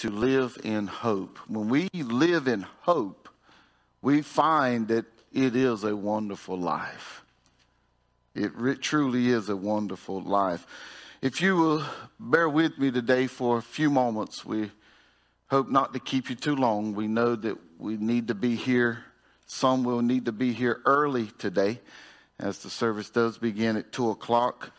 to live in hope. When we live in hope, we find that it is a wonderful life. It re- truly is a wonderful life. If you will bear with me today for a few moments, we hope not to keep you too long. We know that we need to be here. Some will need to be here early today as the service does begin at 2 o'clock.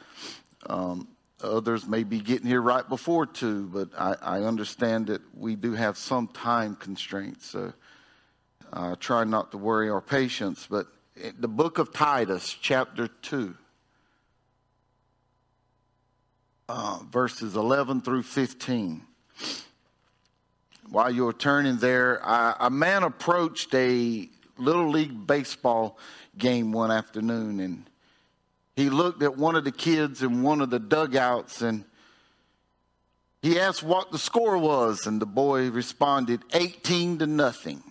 Um, others may be getting here right before 2, but I, I understand that we do have some time constraints. So uh, try not to worry our patience. But the book of Titus, chapter 2, uh, verses 11 through 15. While you're turning there, I, a man approached a little league baseball game one afternoon and he looked at one of the kids in one of the dugouts and he asked what the score was and the boy responded 18 to nothing.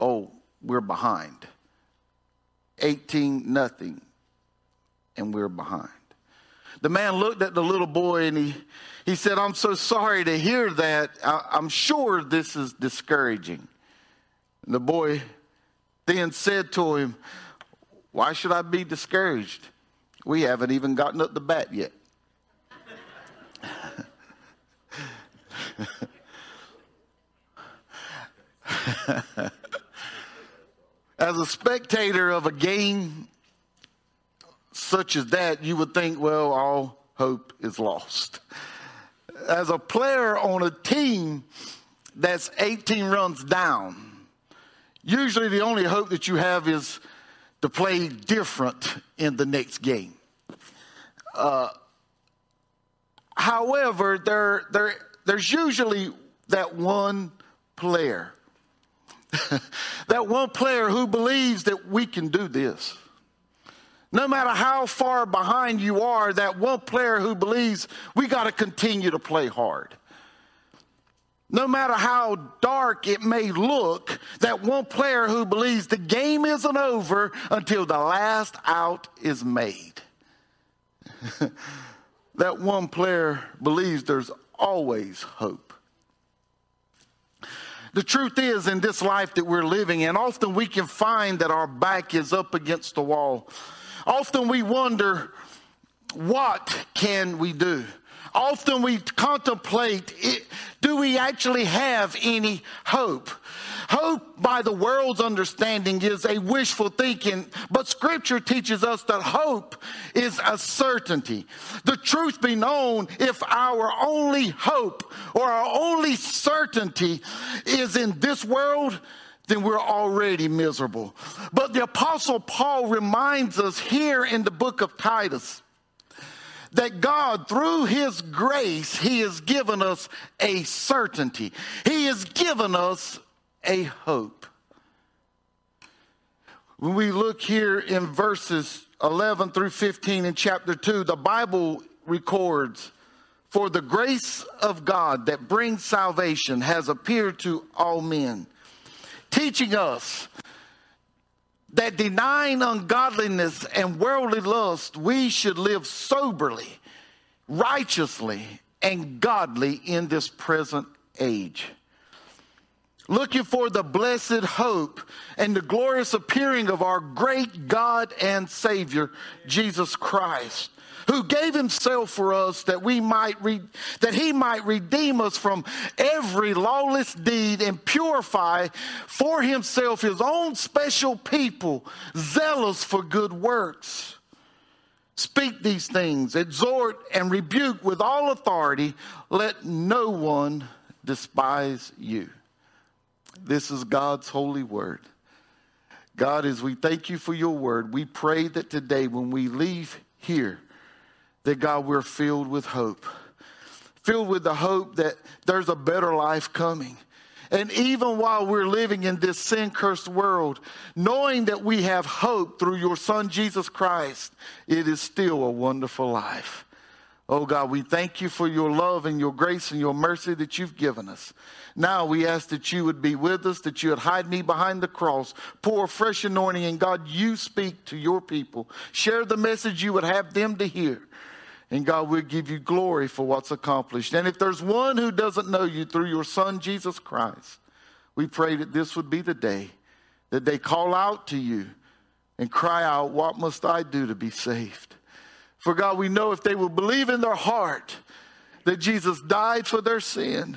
Oh we're behind. 18 nothing and we're behind. The man looked at the little boy and he, he said i'm so sorry to hear that. I, i'm sure this is discouraging. And the boy then said to him, Why should I be discouraged? We haven't even gotten up the bat yet. As a spectator of a game such as that, you would think, well, all hope is lost. As a player on a team that's 18 runs down, Usually, the only hope that you have is to play different in the next game. Uh, however, there, there, there's usually that one player, that one player who believes that we can do this. No matter how far behind you are, that one player who believes we got to continue to play hard no matter how dark it may look, that one player who believes the game isn't over until the last out is made. that one player believes there's always hope. The truth is, in this life that we're living in, often we can find that our back is up against the wall. Often we wonder, what can we do? Often we contemplate it, do we actually have any hope? Hope, by the world's understanding, is a wishful thinking, but Scripture teaches us that hope is a certainty. The truth be known, if our only hope or our only certainty is in this world, then we're already miserable. But the Apostle Paul reminds us here in the book of Titus that God, through His grace, He has given us a certainty. He has given us a hope. When we look here in verses 11 through 15 in chapter 2, the Bible records, For the grace of God that brings salvation has appeared to all men, teaching us that denying ungodliness and worldly lust, we should live soberly, righteously, and godly in this present age. Looking for the blessed hope and the glorious appearing of our great God and Savior, Jesus Christ who gave himself for us that we might re- that he might redeem us from every lawless deed and purify for himself his own special people zealous for good works. Speak these things exhort and rebuke with all authority. Let no one despise you. This is God's holy word. God, as we thank you for your word, we pray that today when we leave here, that God, we're filled with hope, filled with the hope that there's a better life coming. And even while we're living in this sin cursed world, knowing that we have hope through your Son Jesus Christ, it is still a wonderful life. Oh God, we thank you for your love and your grace and your mercy that you've given us. Now we ask that you would be with us, that you would hide me behind the cross, pour fresh anointing, and God, you speak to your people. Share the message you would have them to hear. And God will give you glory for what's accomplished. And if there's one who doesn't know you through your Son, Jesus Christ, we pray that this would be the day that they call out to you and cry out, What must I do to be saved? For God, we know if they will believe in their heart that Jesus died for their sin,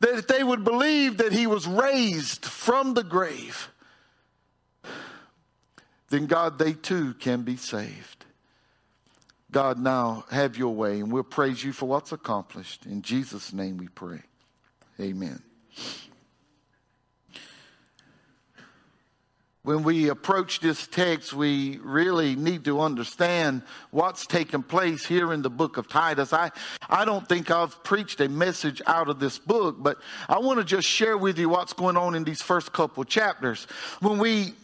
that if they would believe that he was raised from the grave, then God, they too can be saved. God, now have your way, and we'll praise you for what's accomplished. In Jesus' name we pray. Amen. when we approach this text, we really need to understand what's taking place here in the book of Titus. I, I don't think I've preached a message out of this book, but I want to just share with you what's going on in these first couple chapters. When we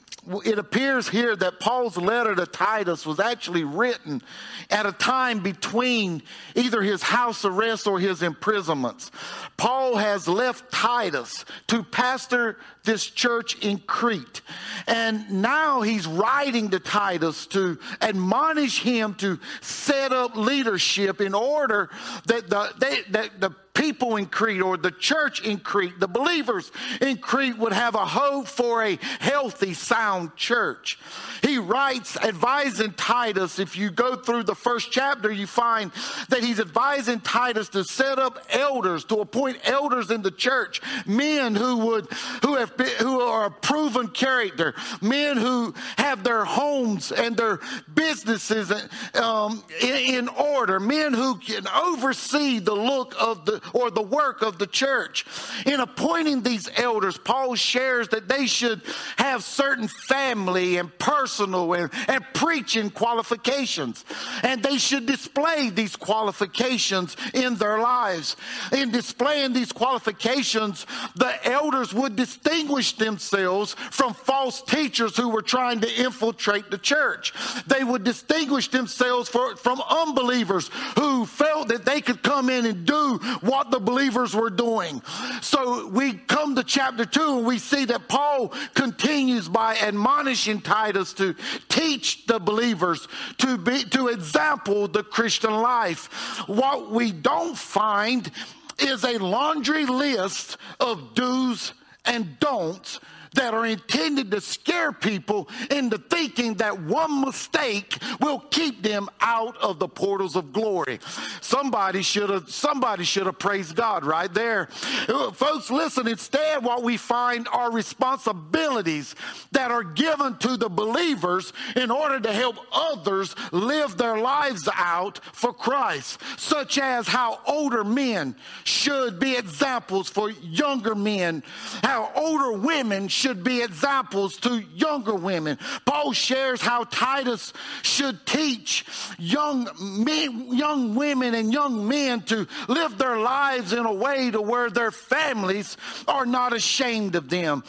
it appears here that Paul's letter to Titus was actually written at a time between either his house arrest or his imprisonments. Paul has left Titus to pastor this church in Crete. And now he's writing to Titus to admonish him to set up leadership in order that the, they, that the people in Crete or the church in Crete, the believers in Crete would have a hope for a healthy, sound church. He writes, advising Titus, if you go through the first chapter, you find that he's advising Titus to set up elders, to appoint elders in the church, men who would, who have been, who are a proven character, men who have their homes and their businesses um, in, in order, men who can oversee the look of the, or the work of the church. In appointing these elders, Paul shares that they should have certain family and personal and, and preaching qualifications. And they should display these qualifications in their lives. In displaying these qualifications, the elders would distinguish themselves from false teachers who were trying to infiltrate the church. They would distinguish themselves for, from unbelievers who felt that they could come in and do what the believers were doing. So we come to chapter 2 and we see that Paul continues by admonishing Titus to teach the believers to be to example the Christian life. What we don't find is a laundry list of do's and don'ts that are intended to scare people into thinking that one mistake will keep them out of the portals of glory. Somebody should have somebody should have praised God right there. Uh, folks, listen, instead what we find are responsibilities that are given to the believers in order to help others live their lives out for Christ, such as how older men should be examples for younger men, how older women should be examples to younger women. Paul shares how Titus should teach young men, young women and young men to live their lives in a way to where their families are not ashamed of them.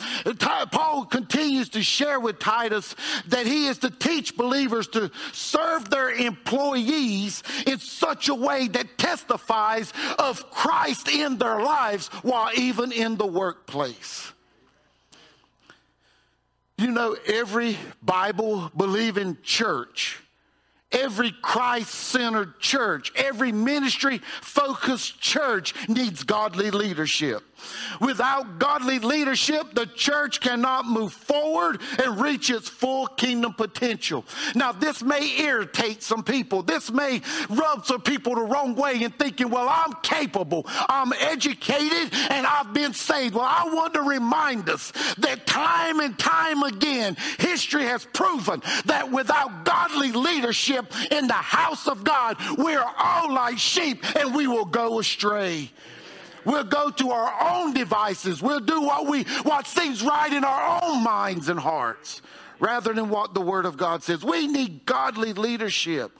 Paul continues to share with Titus that he is to teach believers to serve their employees in such a way that testifies of Christ in their lives while even in the workplace. You know, every Bible believing church, every Christ centered church, every ministry focused church needs godly leadership. Without godly leadership, the church cannot move forward and reach its full kingdom potential. Now, this may irritate some people. This may rub some people the wrong way in thinking, well, I'm capable, I'm educated, and I've been saved. Well, I want to remind us that time and time again, history has proven that without godly leadership in the house of God, we are all like sheep and we will go astray. We'll go to our own devices. We'll do what we what seems right in our own minds and hearts rather than what the word of God says. We need godly leadership.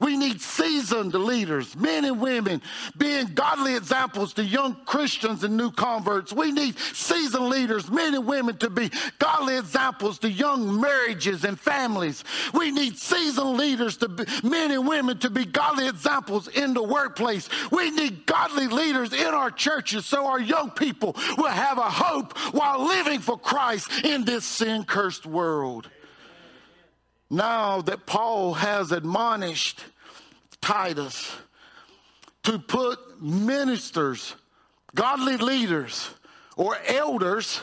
We need seasoned leaders, men and women, being godly examples to young Christians and new converts. We need seasoned leaders, men and women, to be godly examples to young marriages and families. We need seasoned leaders, to be, men and women, to be godly examples in the workplace. We need godly leaders in our churches so our young people will have a hope while living for Christ in this sin cursed world now that Paul has admonished Titus to put ministers, godly leaders, or elders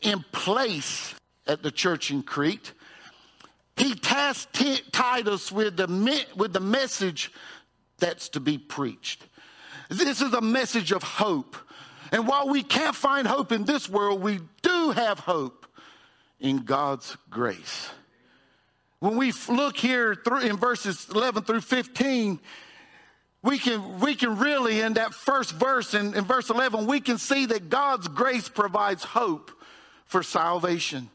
in place at the church in Crete. He tasked Titus with the, with the message that's to be preached. This is a message of hope. And while we can't find hope in this world, we do have hope in God's grace. When we look here in verses 11 through 15, we can, we can really, in that first verse, in, in verse 11, we can see that God's grace provides hope for salvation.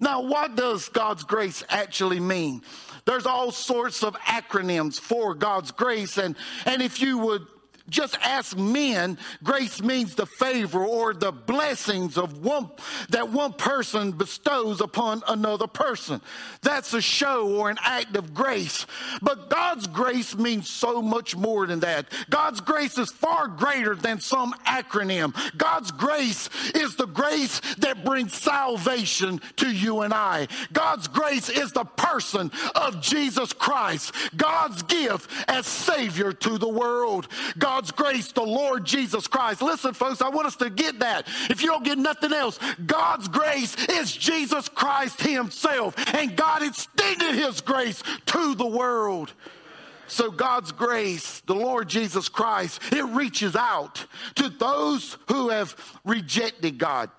Now, what does God's grace actually mean? There's all sorts of acronyms for God's grace, and, and if you would just ask men, grace means the favor or the blessings of one that one person bestows upon another person. That's a show or an act of grace. But God's grace means so much more than that. God's grace is far greater than some acronym. God's grace is the grace that brings salvation to you and I. God's grace is the person of Jesus Christ, God's gift as Savior to the world. God God's grace, the Lord Jesus Christ. Listen, folks, I want us to get that. If you don't get nothing else, God's grace is Jesus Christ Himself, and God extended His grace to the world. So, God's grace, the Lord Jesus Christ, it reaches out to those who have rejected God,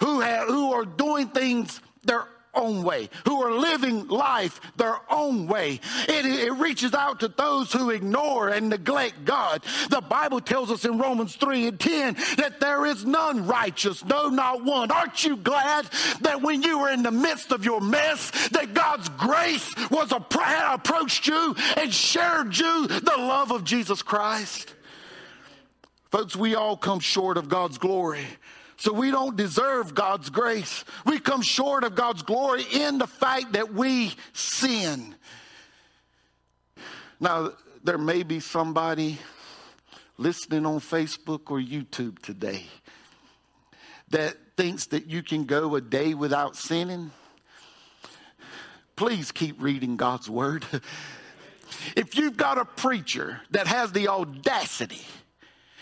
who, have, who are doing things their own way, who are living life their own way. It, it, reaches out to those who ignore and neglect God. The Bible tells us in Romans 3 and 10 that there is none righteous, no, not one. Aren't you glad that when you were in the midst of your mess, that God's grace was a, approached you and shared you the love of Jesus Christ? Folks, we all come short of God's glory. So we don't deserve God's grace. We come short of God's glory in the fact that we sin. Now, there may be somebody listening on Facebook or YouTube today that thinks that you can go a day without sinning. Please keep reading God's word. if you've got a preacher that has the audacity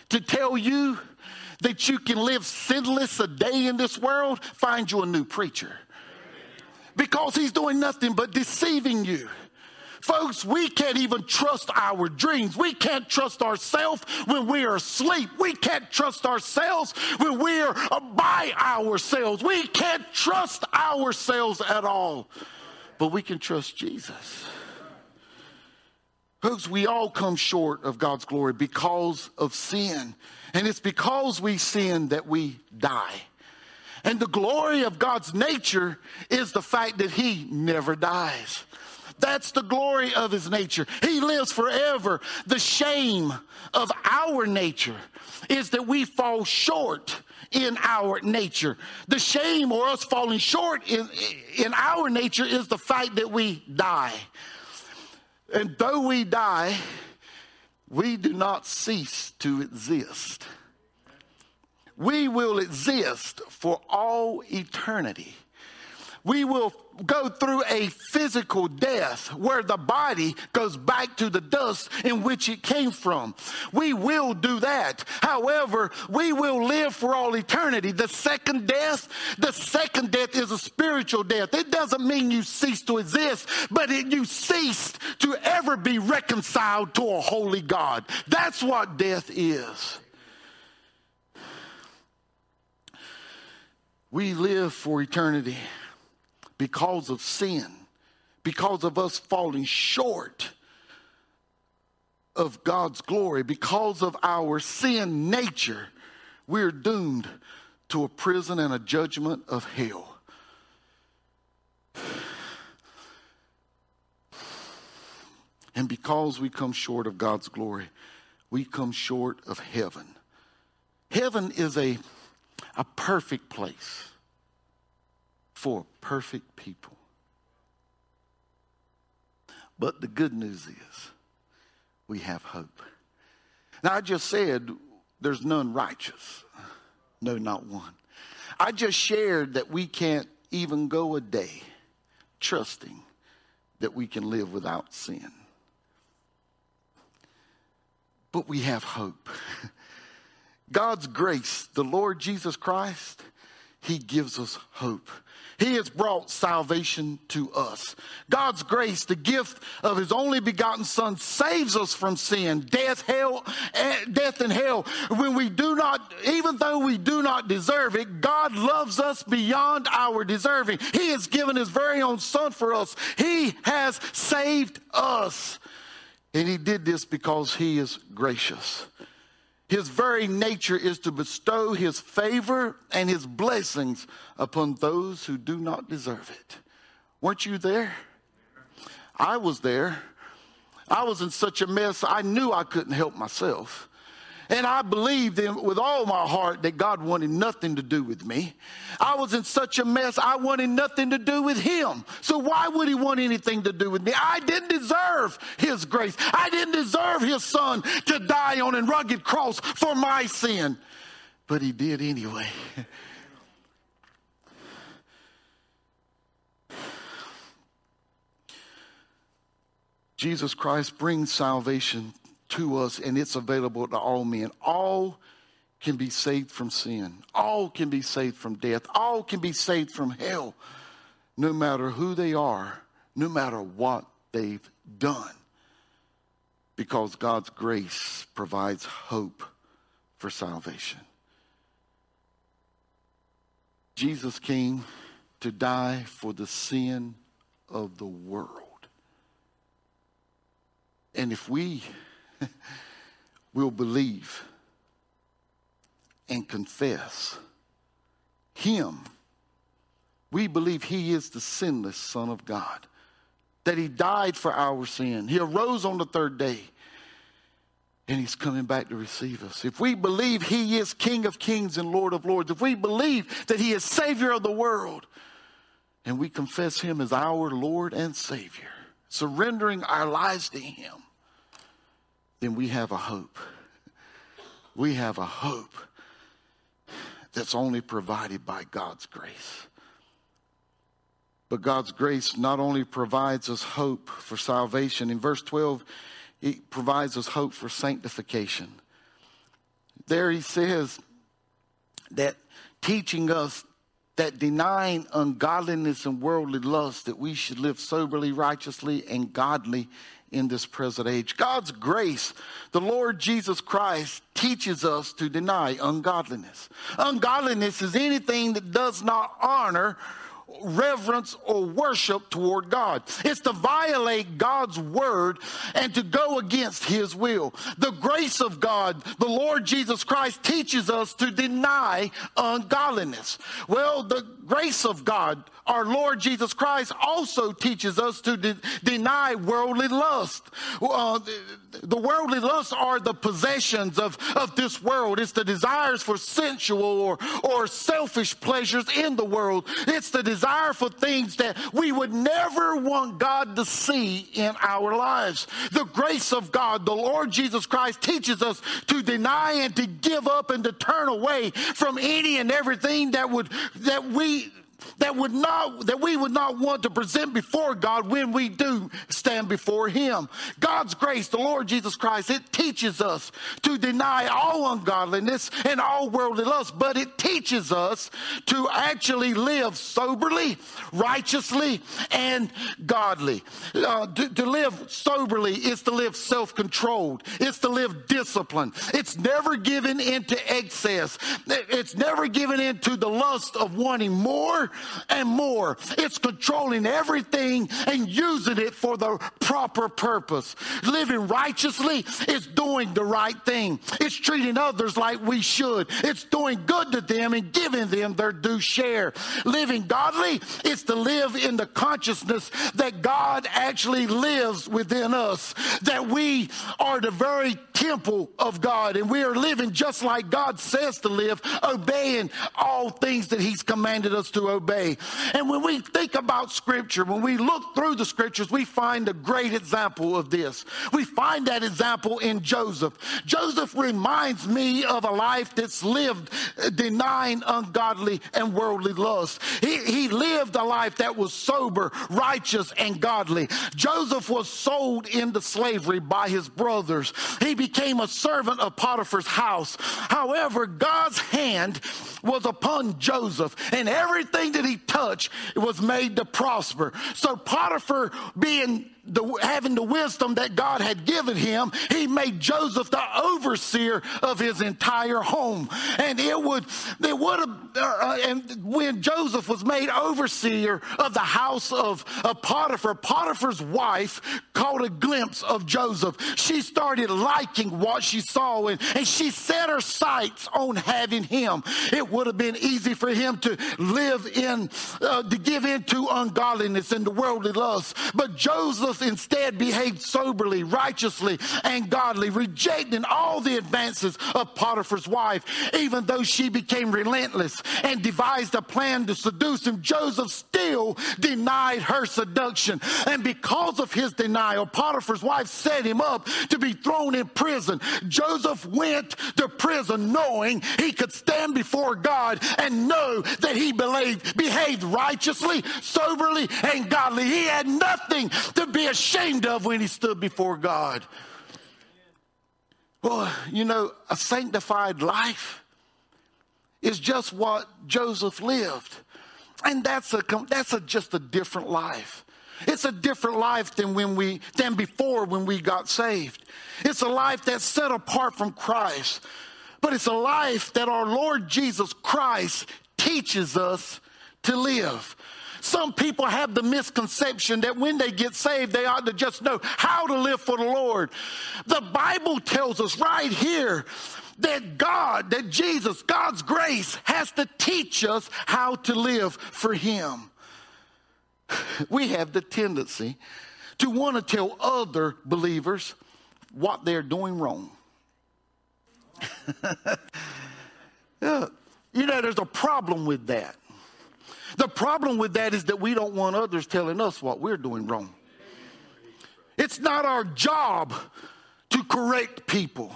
to tell you that you can live sinless a day in this world, find you a new preacher. Because he's doing nothing but deceiving you. Folks, we can't even trust our dreams. We can't trust ourselves when we are asleep. We can't trust ourselves when we are by ourselves. We can't trust ourselves at all. But we can trust Jesus. Folks, we all come short of God's glory because of sin. And it's because we sin that we die. And the glory of God's nature is the fact that He never dies. That's the glory of His nature. He lives forever. The shame of our nature is that we fall short in our nature. The shame or us falling short in, in our nature is the fact that we die. And though we die, we do not cease to exist. We will exist for all eternity. We will go through a physical death where the body goes back to the dust in which it came from. We will do that. However, we will live for all eternity. The second death, the second death is a spiritual death. It doesn't mean you cease to exist, but it, you ceased to ever be reconciled to a holy God. That's what death is. We live for eternity because of sin, because of us falling short of God's glory, because of our sin nature, we're doomed to a prison and a judgment of hell. And because we come short of God's glory, we come short of heaven. Heaven is a, a perfect place for perfect people. But the good news is we have hope. Now, I just said there's none righteous. No, not one. I just shared that we can't even go a day trusting that we can live without sin. but we have hope. God's grace, the Lord Jesus Christ, He gives us hope. He has brought salvation to us. God's grace, the gift of His only begotten Son, saves us from sin, death, hell, eh, death and hell. When we do not, even though we do not deserve it, God loves us beyond our deserving. He has given His very own Son for us. He has saved us. And He did this because He is gracious. His very nature is to bestow his favor and his blessings upon those who do not deserve it. Weren't you there? I was there. I was in such a mess, I knew I couldn't help myself. And I believed in, with all my heart that God wanted nothing to do with me. I was in such a mess, I wanted nothing to do with Him. So why would He want anything to do with me? I didn't deserve His grace. I didn't deserve His Son to die on a rugged cross for my sin. But He did anyway. Jesus Christ brings salvation to us and it's available to all men. All can be saved from sin. All can be saved from death. All can be saved from hell, no matter who they are, no matter what they've done. Because God's grace provides hope for salvation. Jesus came to die for the sin of the world. And if we will believe and confess Him, we believe He is the sinless Son of God, that He died for our sin. He arose on the third day, and He's coming back to receive us. If we believe He is King of kings and Lord of lords, if we believe that He is Savior of the world, and we confess Him as our Lord and Savior, surrendering our lives to Him, then we have a hope. We have a hope that's only provided by God's grace. But God's grace not only provides us hope for salvation, in verse 12, it provides us hope for sanctification. There he says that teaching us that denying ungodliness and worldly lust, that we should live soberly, righteously, and godly in this present age. God's grace, the Lord Jesus Christ teaches us to deny ungodliness. Ungodliness is anything that does not honor reverence or worship toward God. It's to violate God's word and to go against his will. The grace of God, the Lord Jesus Christ teaches us to deny ungodliness. Well, the grace of God, our Lord Jesus Christ also teaches us to de- deny worldly lust. Uh, the, worldly lusts are the possessions of, of this world. It's the desires for sensual or, or selfish pleasures in the world. It's the desire for things that we would never want God to see in our lives. The grace of God, the Lord Jesus Christ teaches us to deny and to give up and to turn away from any and everything that would, that we that would not that we would not want to present before God when we do stand before him. God's grace, the Lord Jesus Christ, it teaches us to deny all ungodliness and all worldly lust, but it teaches us to actually live soberly, righteously, and godly. Uh, to, to live soberly is to live self-controlled. It's to live disciplined. It's never given into excess. It's never given into the lust of wanting more and more. It's controlling everything and using it for the proper purpose. Living righteously is doing the right thing. It's treating others like we should. It's doing good to them and giving them their due share. Living godly is to live in the consciousness that God actually lives within us, that we are the very temple of God and we are living just like God says to live obeying all things that He's commanded us to obey. And when we think about Scripture, when we look through the Scriptures, we find a great example of this. We find that example in Joseph. Joseph reminds me of a life that's lived uh, denying ungodly and worldly lust. He, he lived a life that was sober, righteous, and godly. Joseph was sold into slavery by his brothers. He became a servant of Potiphar's house. However, God's hand was upon Joseph, and everything that he touched was made to prosper. So Potiphar, being the, having the wisdom that God had given him, he made Joseph the overseer of his entire home. And it would, they would have, uh, uh, and when Joseph was made overseer of the house of, Potiphar, Potiphar's wife caught a glimpse of Joseph. She started liking what she saw and, and she set her sights on having him. It would have been easy for him to live in, uh, to give in to ungodliness and the worldly lust. But Joseph instead behaved soberly, righteously, and godly, rejecting all the advances of Potiphar's wife, even though she became relentless and devised a plan to seduce him. Joseph still denied her seduction. And because of his denial, Potiphar's wife set him up to be thrown in prison. Joseph went to prison knowing he could stand before God and know that he behaved, behaved righteously, soberly, and godly. He had nothing to be ashamed of when he stood before God. Well, you know, a sanctified life is just what Joseph lived. And that's a that's a, just a different life. It's a different life than when we than before when we got saved. It's a life that's set apart from Christ. But it's a life that our Lord Jesus Christ teaches us to live. Some people have the misconception that when they get saved, they ought to just know how to live for the Lord. The Bible tells us right here that God, that Jesus, God's grace has to teach us how to live for Him. We have the tendency to want to tell other believers what they're doing wrong. You know, there's a problem with that. The problem with that is that we don't want others telling us what we're doing wrong. It's not our job to correct people.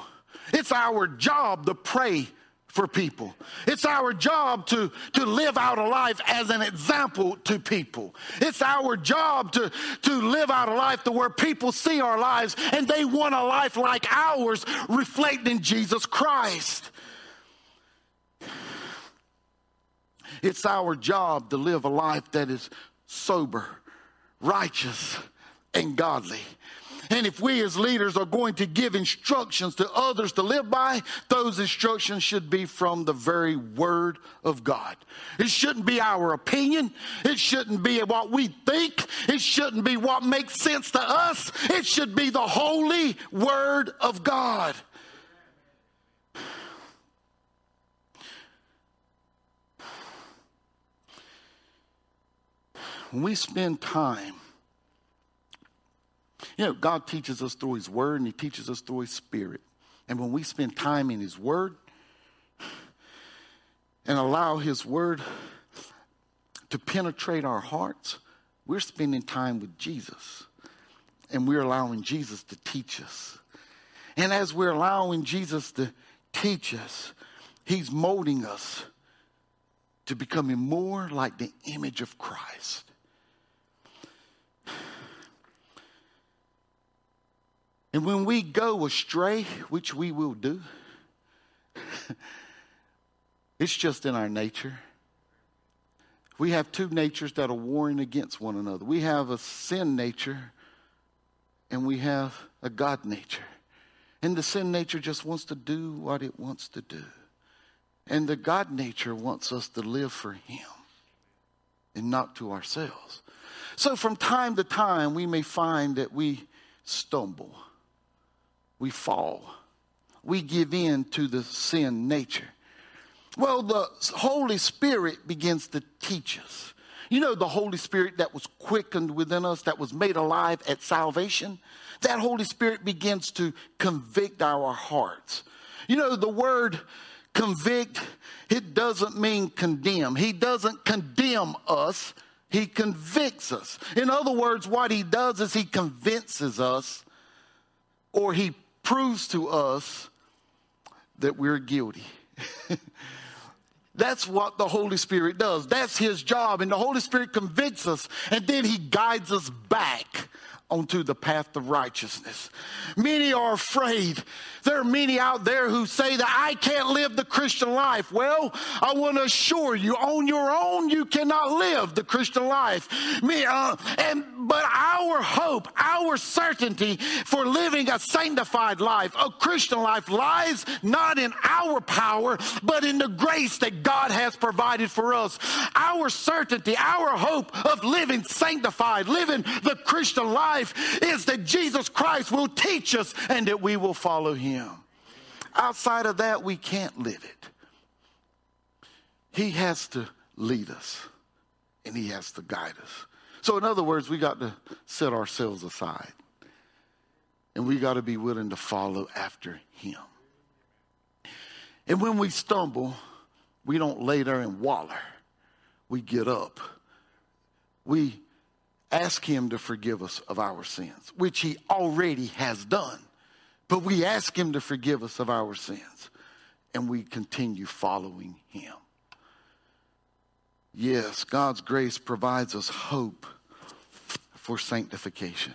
It's our job to pray for people. It's our job to, to live out a life as an example to people. It's our job to, to live out a life to where people see our lives and they want a life like ours reflecting Jesus Christ. It's our job to live a life that is sober, righteous, and godly. And if we as leaders are going to give instructions to others to live by, those instructions should be from the very Word of God. It shouldn't be our opinion. It shouldn't be what we think. It shouldn't be what makes sense to us. It should be the holy Word of God. when we spend time, you know, God teaches us through His Word and He teaches us through His Spirit. And when we spend time in His Word and allow His Word to penetrate our hearts, we're spending time with Jesus. And we're allowing Jesus to teach us. And as we're allowing Jesus to teach us, He's molding us to becoming more like the image of Christ. And when we go astray, which we will do, it's just in our nature. We have two natures that are warring against one another. We have a sin nature and we have a God nature. And the sin nature just wants to do what it wants to do. And the God nature wants us to live for Him and not to ourselves. So from time to time, we may find that we stumble we fall. We give in to the sin nature. Well, the Holy Spirit begins to teach us. You know, the Holy Spirit that was quickened within us, that was made alive at salvation, that Holy Spirit begins to convict our hearts. You know, the word Convict, it doesn't mean condemn. He doesn't condemn us, he convicts us. In other words, what he does is he convinces us or he proves to us that we're guilty. That's what the Holy Spirit does. That's his job. And the Holy Spirit convicts us and then he guides us back onto the path of righteousness. Many are afraid. There are many out there who say that I can't live the Christian life. Well, I want to assure you, on your own, you cannot live the Christian life. Me, uh, and but our hope, our certainty for living a sanctified life, a Christian life, lies not in our power, but in the grace that God has provided for us. Our certainty, our hope of living sanctified, living the Christian life life is that Jesus Christ will teach us and that we will follow him. Outside of that, we can't live it. He has to lead us and he has to guide us. So, in other words, we got to set ourselves aside and we got to be willing to follow after him. And when we stumble, we don't lay there and waller. We get up. We ask Him to forgive us of our sins, which He already has done. But we ask Him to forgive us of our sins, and we continue following Him. Yes, God's grace provides us hope for sanctification,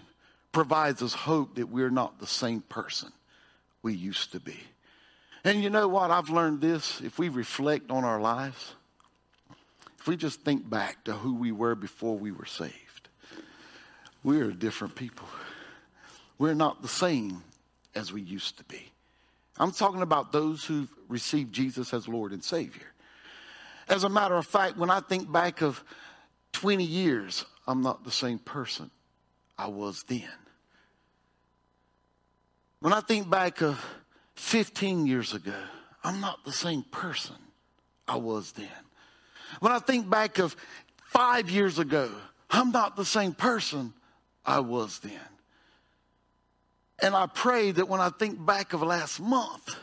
provides us hope that we're not the same person we used to be. And you know what? I've learned this. If we reflect on our lives, if we just think back to who we were before we were saved, we're different people. We're not the same as we used to be. I'm talking about those who've received Jesus as Lord and Savior. As a matter of fact, when I think back of 20 years, I'm not the same person I was then. When I think back of 15 years ago, I'm not the same person I was then. When I think back of five years ago, I'm not the same person I was then. And I pray that when I think back of last month,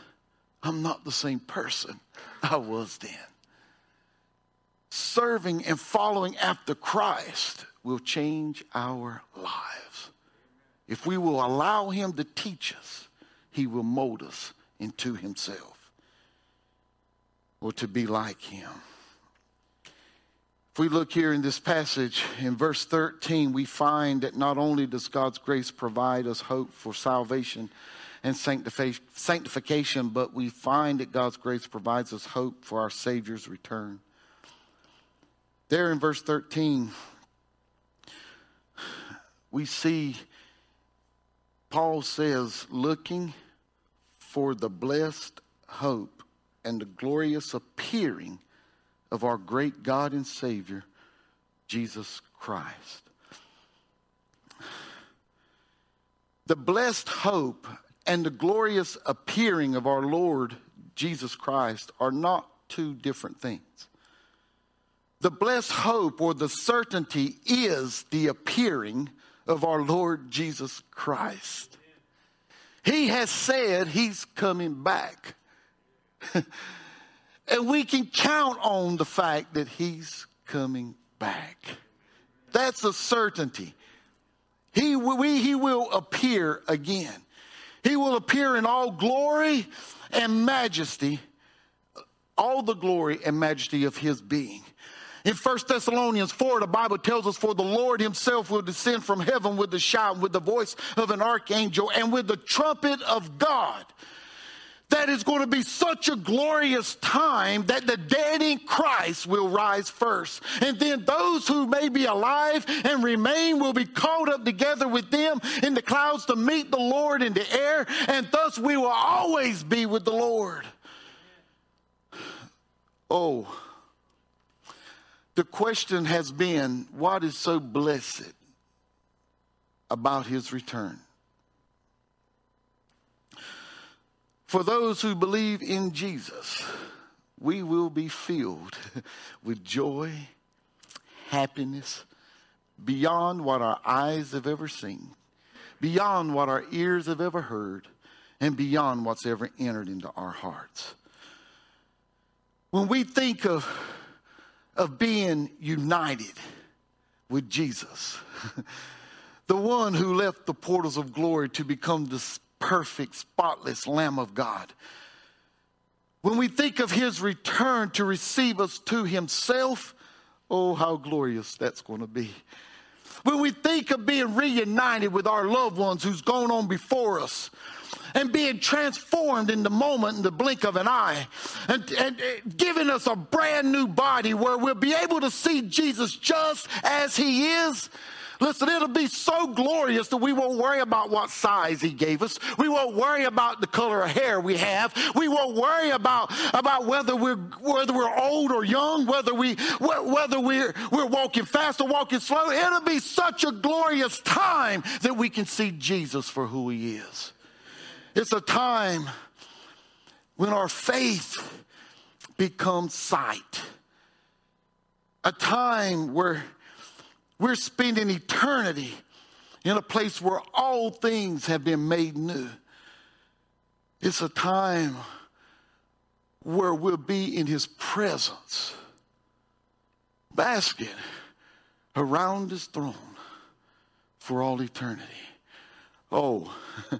I'm not the same person I was then. Serving and following after Christ will change our lives. If we will allow Him to teach us, He will mold us into Himself or to be like Him. If we look here in this passage in verse 13, we find that not only does God's grace provide us hope for salvation and sanctification, but we find that God's grace provides us hope for our Savior's return. There in verse 13, we see Paul says, looking for the blessed hope and the glorious appearing of our great God and Savior, Jesus Christ. The blessed hope and the glorious appearing of our Lord Jesus Christ are not two different things. The blessed hope or the certainty is the appearing of our Lord Jesus Christ. He has said he's coming back. And we can count on the fact that he's coming back. That's a certainty. He, we, he will appear again. He will appear in all glory and majesty, all the glory and majesty of his being. In 1 Thessalonians 4, the Bible tells us, For the Lord himself will descend from heaven with the shout, with the voice of an archangel, and with the trumpet of God that is going to be such a glorious time that the dead in Christ will rise first. And then those who may be alive and remain will be caught up together with them in the clouds to meet the Lord in the air. And thus we will always be with the Lord. Oh, the question has been what is so blessed about his return? For those who believe in Jesus, we will be filled with joy, happiness, beyond what our eyes have ever seen, beyond what our ears have ever heard, and beyond what's ever entered into our hearts. When we think of, of being united with Jesus, the one who left the portals of glory to become the perfect, spotless Lamb of God, when we think of his return to receive us to himself, oh, how glorious that's going to be. When we think of being reunited with our loved ones who's gone on before us, and being transformed in the moment in the blink of an eye and, and, and, giving us a brand new body where we'll be able to see Jesus just as he is Listen, it'll be so glorious that we won't worry about what size he gave us. We won't worry about the color of hair we have. We won't worry about, about whether we're whether we're old or young, whether we whether we're we're walking fast or walking slow. It'll be such a glorious time that we can see Jesus for who he is. It's a time when our faith becomes sight. A time where we're spending eternity in a place where all things have been made new. It's a time where we'll be in his presence, basking around his throne for all eternity. Oh,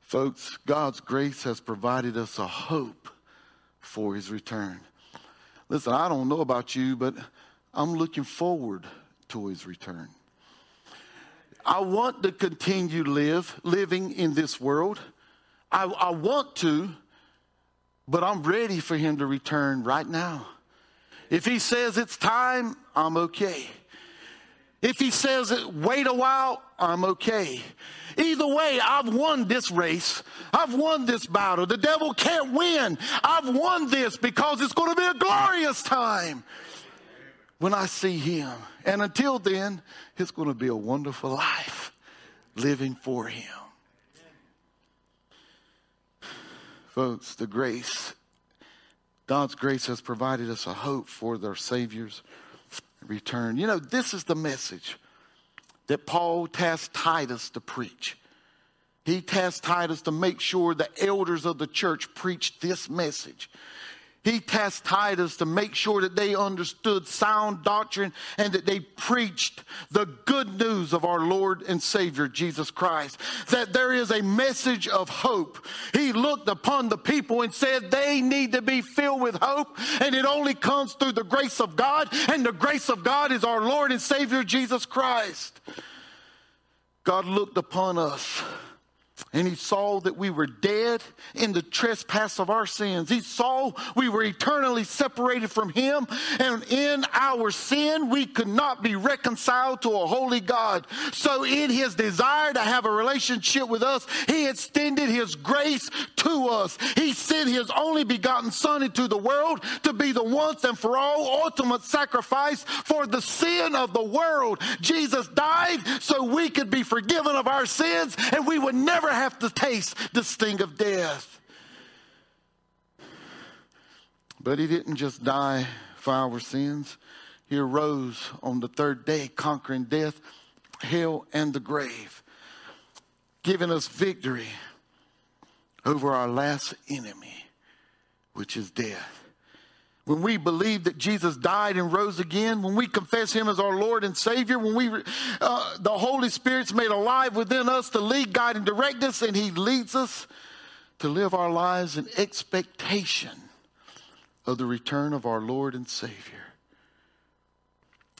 folks, God's grace has provided us a hope for his return. Listen, I don't know about you, but I'm looking forward to his return. I want to continue live living in this world. I, I want to, but I'm ready for him to return right now. If he says it's time, I'm okay. If he says wait a while, I'm okay. Either way, I've won this race. I've won this battle. The devil can't win. I've won this because it's going to be a glorious time when I see him. And until then, it's going to be a wonderful life living for him. Folks, the grace, God's grace has provided us a hope for their Savior's return. You know, this is the message that Paul tasked Titus to preach. He tasked Titus to make sure the elders of the church preached this message he tasked Titus to make sure that they understood sound doctrine and that they preached the good news of our Lord and Savior Jesus Christ. That there is a message of hope. He looked upon the people and said they need to be filled with hope, and it only comes through the grace of God, and the grace of God is our Lord and Savior Jesus Christ. God looked upon us and he saw that we were dead in the trespass of our sins. He saw we were eternally separated from him. And in our sin, we could not be reconciled to a holy God. So, in his desire to have a relationship with us, he extended his grace to us. He sent his only begotten Son into the world to be the once and for all ultimate sacrifice for the sin of the world. Jesus died so we could be forgiven of our sins and we would never have to taste the sting of death. But he didn't just die for our sins. He arose on the third day, conquering death, hell, and the grave, giving us victory over our last enemy, which is death when we believe that Jesus died and rose again, when we confess Him as our Lord and Savior, when we, uh, the Holy Spirit's made alive within us to lead, guide, and direct us, and He leads us to live our lives in expectation of the return of our Lord and Savior.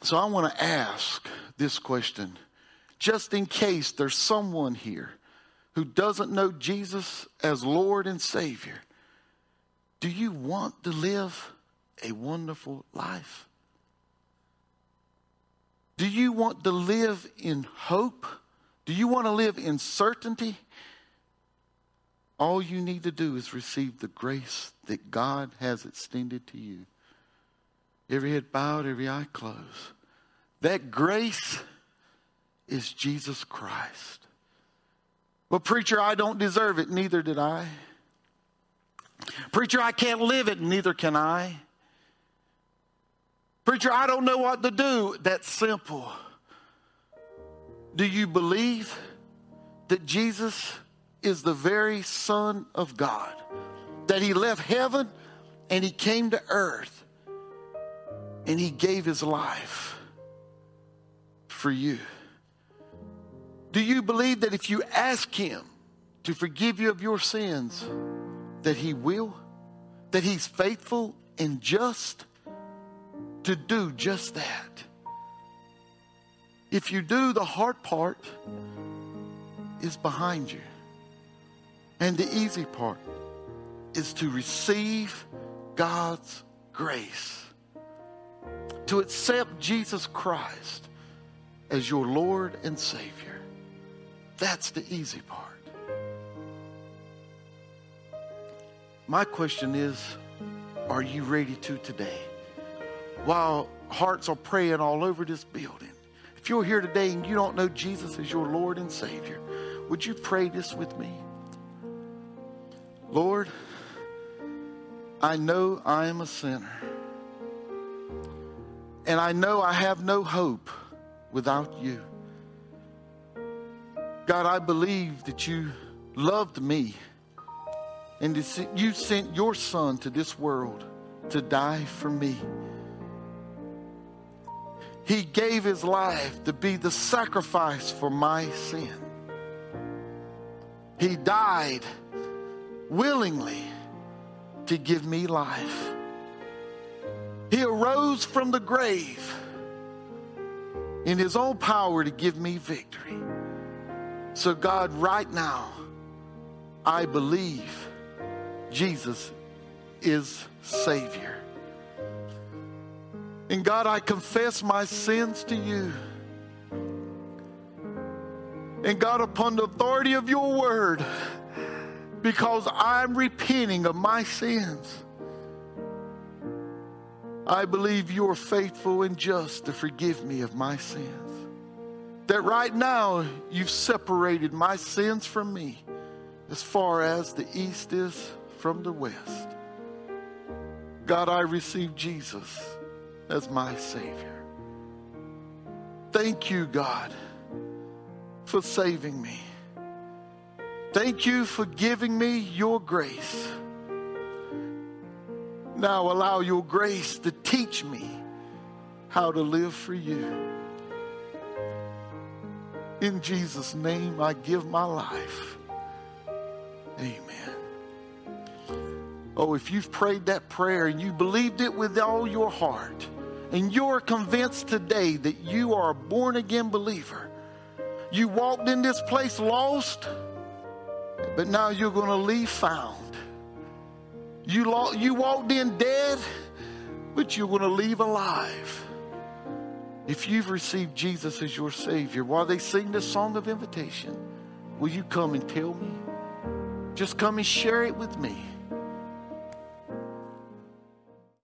So I want to ask this question, just in case there's someone here who doesn't know Jesus as Lord and Savior. Do you want to live a wonderful life? Do you want to live in hope? Do you want to live in certainty? All you need to do is receive the grace that God has extended to you. Every head bowed, every eye closed. That grace is Jesus Christ. Well, preacher, I don't deserve it. Neither did I. Preacher, I can't live it. Neither can I. Preacher, I don't know what to do. That's simple. Do you believe that Jesus is the very Son of God? That he left heaven and he came to earth and he gave his life for you. Do you believe that if you ask him to forgive you of your sins, that he will? That he's faithful and just to do just that? If you do, the hard part is behind you. And the easy part is to receive God's grace, to accept Jesus Christ as your Lord and Savior. That's the easy part. My question is are you ready to today? While hearts are praying all over this building, if you're here today and you don't know Jesus as your Lord and Savior, would you pray this with me? Lord, I know I am a sinner. And I know I have no hope without you. God, I believe that you loved me and you sent your son to this world to die for me. He gave his life to be the sacrifice for my sin. He died willingly to give me life. He arose from the grave in his own power to give me victory. So, God, right now, I believe Jesus is Savior. And God, I confess my sins to you. And God, upon the authority of your word, because I'm repenting of my sins, I believe you are faithful and just to forgive me of my sins. That right now you've separated my sins from me as far as the east is from the west. God, I receive Jesus as my Savior. Thank you, God, for saving me. Thank you for giving me your grace. Now allow your grace to teach me how to live for you. In Jesus' name, I give my life. Amen. Oh, if you've prayed that prayer and you believed it with all your heart, and you're convinced today that you are a born again believer, you walked in this place lost, but now you're going to leave found. You, lo- you walked in dead, but you're going to leave alive. If you've received Jesus as your Savior, while they sing this song of invitation, will you come and tell me? Just come and share it with me.